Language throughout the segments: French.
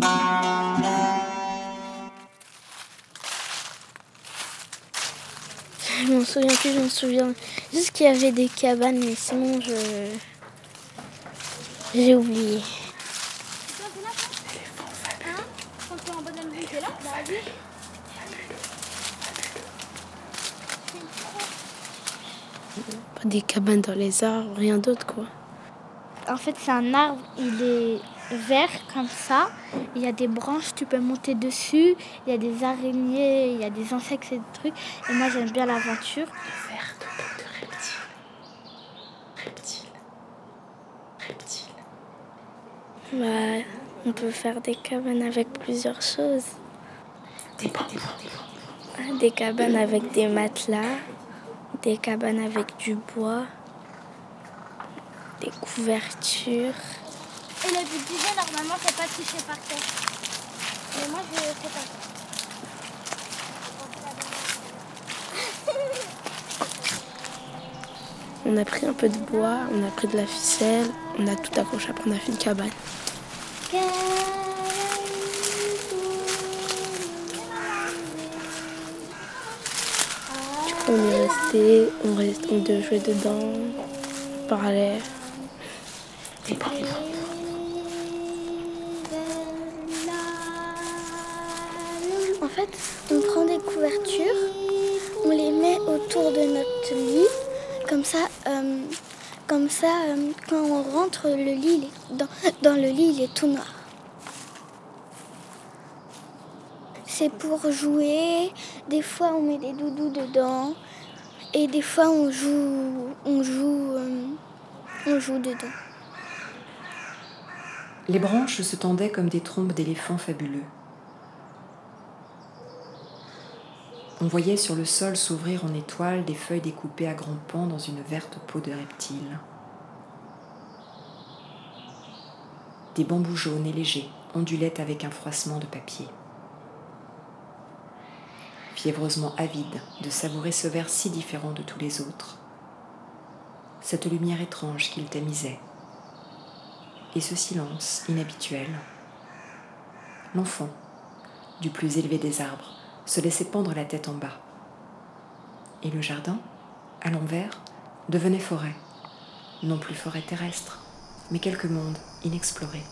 Je m'en souviens plus, je me souviens juste qu'il y avait des cabanes, mais sinon je. J'ai oublié. Pas des cabanes dans les arbres, rien d'autre quoi. En fait, c'est un arbre, il est vert comme ça. Il y a des branches, tu peux monter dessus. Il y a des araignées, il y a des insectes et des trucs. Et moi, j'aime bien l'aventure. Vert de peau de reptile. Reptile. Reptile. Bah, on peut faire des cabanes avec plusieurs choses. Des cabanes avec des matelas, des cabanes avec du bois, des couvertures. Et le but du normalement, c'est pas touché par terre. Mais moi, je sais pas. On a pris un peu de bois, on a pris de la ficelle, on a tout accroché, après on a fait une cabane. Du coup, on est resté, on reste, on devait jouer dedans, on parlait. On prend des couvertures, on les met autour de notre lit. Comme ça, euh, comme ça euh, quand on rentre, dans le lit, il est tout noir. C'est pour jouer. Des fois, on met des doudous dedans. Et des fois, on joue, on joue, euh, on joue dedans. Les branches se tendaient comme des trompes d'éléphants fabuleux. On voyait sur le sol s'ouvrir en étoiles des feuilles découpées à grands pans dans une verte peau de reptile. Des bambous jaunes et légers ondulaient avec un froissement de papier. Fiévreusement avide de savourer ce verre si différent de tous les autres, cette lumière étrange qu'il tamisait, et ce silence inhabituel. L'enfant, du plus élevé des arbres, se laissait pendre la tête en bas. Et le jardin, à l'envers, devenait forêt. Non plus forêt terrestre, mais quelques mondes inexplorés.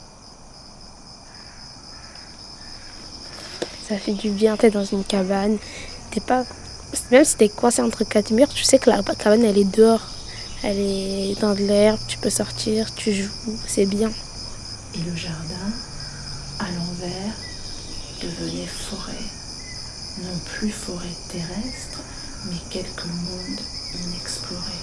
Ça fait du bien, t'es dans une cabane. T'es pas. Même si t'es coincé entre quatre murs, tu sais que la cabane elle est dehors. Elle est dans de l'herbe, tu peux sortir, tu joues, c'est bien. Et le jardin, à l'envers, devenait forêt. Non plus forêt terrestre, mais quelques mondes inexplorés.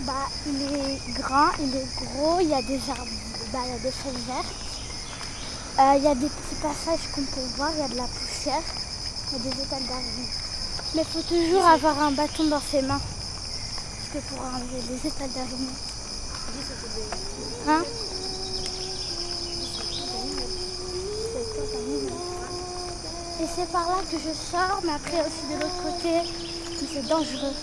Bah, il est grand, il est gros, il y a des arbres, bah, il y a des feuilles vertes. Euh, il y a des petits passages qu'on peut voir, il y a de la poussière, il y a des étals d'argile. Mais il faut toujours avoir un bâton dans ses mains. Parce que pour enlever les étals d'argile. Hein? Et c'est par là que je sors, mais après aussi de l'autre côté, c'est dangereux.